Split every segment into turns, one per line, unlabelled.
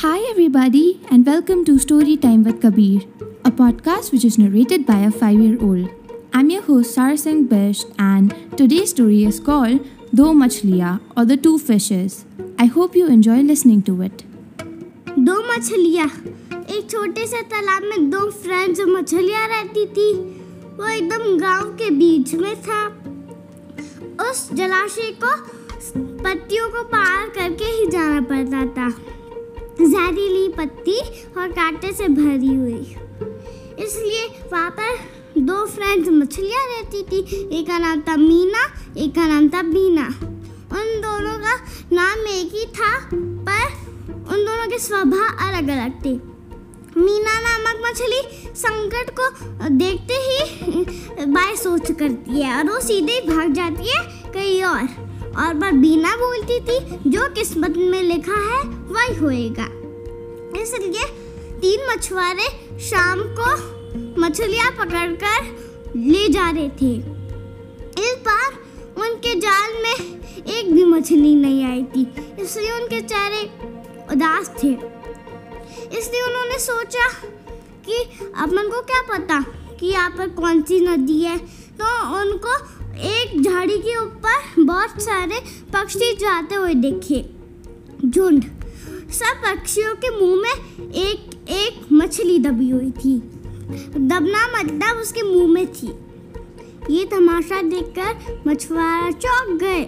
Hi, everybody, and welcome to Story Time with Kabir, a podcast which is narrated by a five year old. I'm your host, Sar Singh Bish, and today's story is called Do Machliya or The Two Fishes. I hope you enjoy listening to it.
दो मछलियाँ एक छोटे से तालाब में दो friends मछलियाँ रहती थी वो एकदम गांव के बीच में था उस जलाशय को पत्तियों को पार करके ही जाना पड़ता था जहरीली पत्ती और कांटे से भरी हुई। इसलिए वहाँ पर दो फ्रेंड्स मछलियाँ रहती थी। एक का नाम था मीना, एक का नाम था बीना। उन दोनों का नाम एक ही था, पर उन दोनों के स्वभाव अलग अलग थे। मीना नामक मछली संकट को देखते ही बाय सोच करती है और वो सीधे भाग जाती है। कहीं और। और पर बीना बोलती थी, जो किस्मत में लिखा है, वही होएगा। इसलिए तीन मछुआरे शाम को मछलियाँ पकड़कर ले जा रहे थे। इस बार उनके जाल में एक भी मछली नहीं आई थी, इसलिए उनके चेहरे उदास थे। इसलिए उन्होंने सोचा कि अपन को क्या पता कि यहाँ पर कौन सी नदी है तो उनको झाड़ी के ऊपर बहुत सारे पक्षी जाते हुए देखे। झुंड। सब पक्षियों के मुँह में एक एक मछली दबी हुई थी। दबना मतलब उसके मुँह में थी। ये तमाशा देखकर मछुआरा चौंक गए।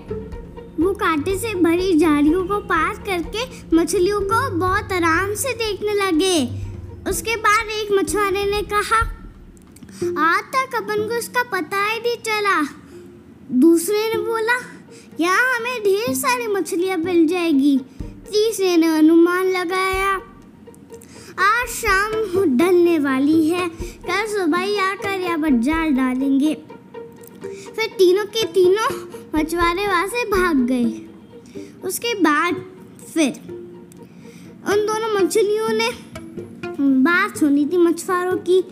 वो कांटे से भरी झाड़ियों को पार करके मछलियों को बहुत आराम से देखने लगे। उसके बाद एक मछुआरे ने कहा, आज तक अपन को इसका पता ही नहीं चला। दूसरे ने बोला, यहाँ हमें ढेर सारी मछलियाँ मिल जाएगी। तीसरे ने अनुमान लगाया, आज शाम ढलने वाली है। कल सुबह ही आकर यहाँ पर जाल डालेंगे। फिर तीनों के तीनों मछुआरे वहाँ से भाग गए। उसके बाद फिर उन दोनों मछलियों ने बात सुनी थी मछुआरों की।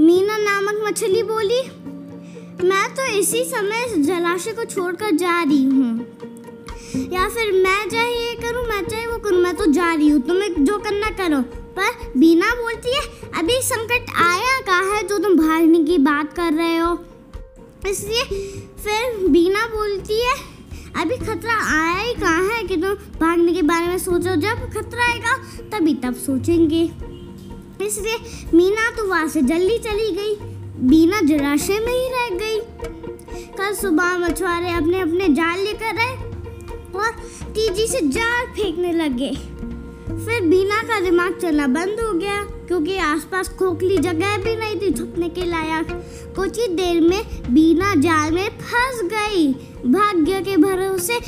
मीना नामक मछली बोली मैं तो इसी समय इस जलाशय को छोड़कर जा रही हूँ। या फिर मैं चाहे ये करूँ, मैं चाहे वो करूँ, मैं तो जा रही हूँ। तुम्हें जो करना करो। पर बीना बोलती है, अभी संकट आया कहा है जो तुम भागने की बात कर रहे हो? इसलिए फिर बीना बोलती है, अभी खतरा आया ही कहाँ है कि तुम भागने के बारे में सोचो? जब खतरा आएगा, तभी तब सोचेंगे। इसलिए मीना तो वहाँ से जल्दी चली गई। बीना जलाशय में ही रह गई। कल सुबह मछुआरे अपने अपने जाल लेकर आए और तेज़ी से जाल फेंकने लगे। फिर बीना का दिमाग चलना बंद हो गया, क्योंकि आसपास खोखली जगह भी नहीं थी छुपने के लायक। कुछ ही देर में बीना जाल में फंस गई। भाग्य के भरोसे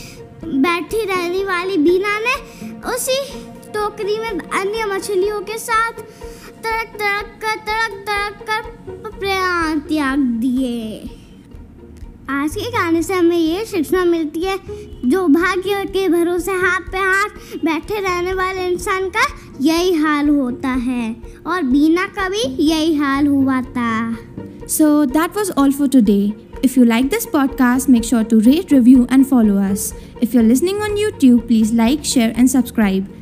बैठी रहने वाली बीना ने उसी टोकरी में अन्य मछलियों के साथ तड़क तड़क कर तड़क तड़क कर प्राण त्याग दिए। आज के गाने से हमें ये शिक्षा मिलती है जो भाग्य के भरोसे हाथ पे हाथ बैठे रहने वाले इंसान का यही हाल होता है और बिना भी यही हाल हुआ था।
So that was all for today If you like this podcast, make sure to rate, review, and follow if If you're listening on YouTube, please like share and subscribe